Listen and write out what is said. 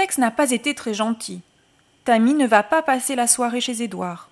texte n'a pas été très gentil. Tammy ne va pas passer la soirée chez Édouard.